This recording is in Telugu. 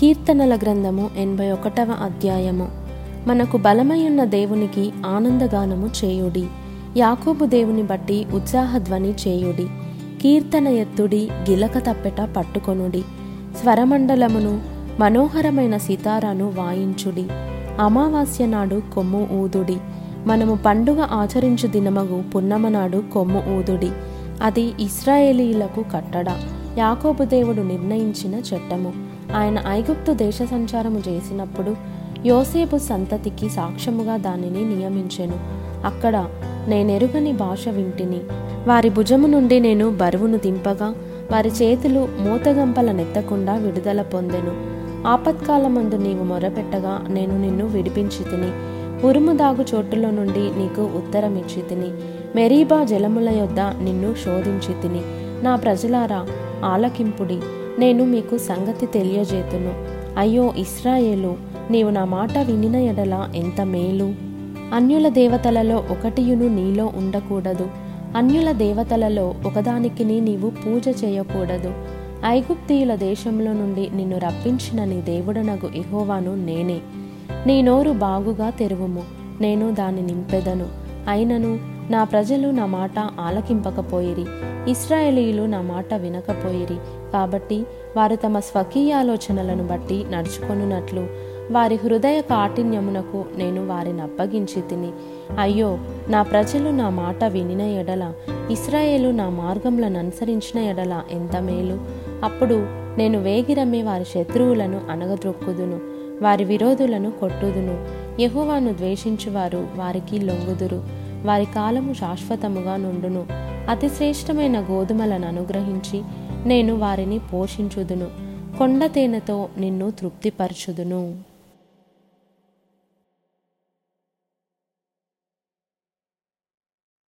కీర్తనల గ్రంథము ఎనభై ఒకటవ అధ్యాయము. మనకు బలమయున్న దేవునికి ఆనందగానము చేయుడి. యాకోబు దేవుని బట్టి ఉత్సాహధ్వని చేయుడి. కీర్తన ఎత్తుడి గిలక తప్పెట పట్టుకొనుడి. స్వరమండలమును మనోహరమైన సితారాను వాయించుడి. అమావాస్య నాడు కొమ్ము ఊదుడి. మనము పండుగ ఆచరించు దినమగు పున్నమనాడు కొమ్ము ఊదుడి. అది ఇస్రాయేలీలకు కట్టడ. యాకోబు దేవుడు నిర్ణయించిన చట్టము. ఆయన ఐగుప్తు దేశ సంచారము చేసినప్పుడు యోసేపు సంతతికి సాక్ష్యముగా దానిని నియమించెను. అక్కడ నేనెరుగని భాష వింటిని. వారి భుజము నుండి నేను బరువును దింపగా వారి చేతులు మూతగంపల నెత్తకుండా విడుదల పొందెను. ఆపత్కాలమందు నీవు మొరపెట్టగా నేను నిన్ను విడిపించి తిని ఉరుము దాగు చోటులో నుండి నీకు ఉత్తరమిచ్చి తిని మెరీబా జలముల యొద్ద నిన్ను శోధించి తిని నా ప్రజలారా ఆలకింపుడి. నేను మీకు సంగతి తెలియజేతును. అయ్యో ఇస్రాయేలు నీవు నా మాట వినిన ఎడల ఎంత మేలు? అన్యుల దేవతలలో ఒకటియును నీలో ఉండకూడదు. అన్యుల దేవతలలో ఒకదానికి నీవు పూజ చేయకూడదు. ఐగుప్తీయుల దేశంలో నుండి నిన్ను రప్పించిన నీ దేవుడనగు ఇహోవాను నేనే. నీ నోరు బాగుగా తెరువుము. నేను దాన్ని నింపెదను. అయినను నా ప్రజలు నా మాట ఆలకింపకపోయిరి. ఇస్రాయేలీలు నా మాట వినకపోయిరి. కాబట్టి వారు తమ స్వకీయ ఆలోచనలను బట్టి నడుచుకొనున్నట్లు. వారి హృదయ కాఠిన్యమునకు నేను వారిని అప్పగించి తిని అయ్యో నా ప్రజలు నా మాట వినిన ఎడల ఇస్రాయేలు నా మార్గములను అనుసరించిన ఎడల ఎంత మేలు. అప్పుడు నేను వేగిరమ్మే వారి శత్రువులను అనగద్రొక్కుదును వారి విరోధులను కొట్టుదును. యహోవాను ద్వేషించువారు వారికి లొంగుదురు. వారి కాలము శాశ్వతముగా నుండును. అతి శ్రేష్టమైన గోధుమలను అనుగ్రహించి నేను వారిని పోషించుదును. కొండ తేనెతో నిన్ను తృప్తిపరచుదును.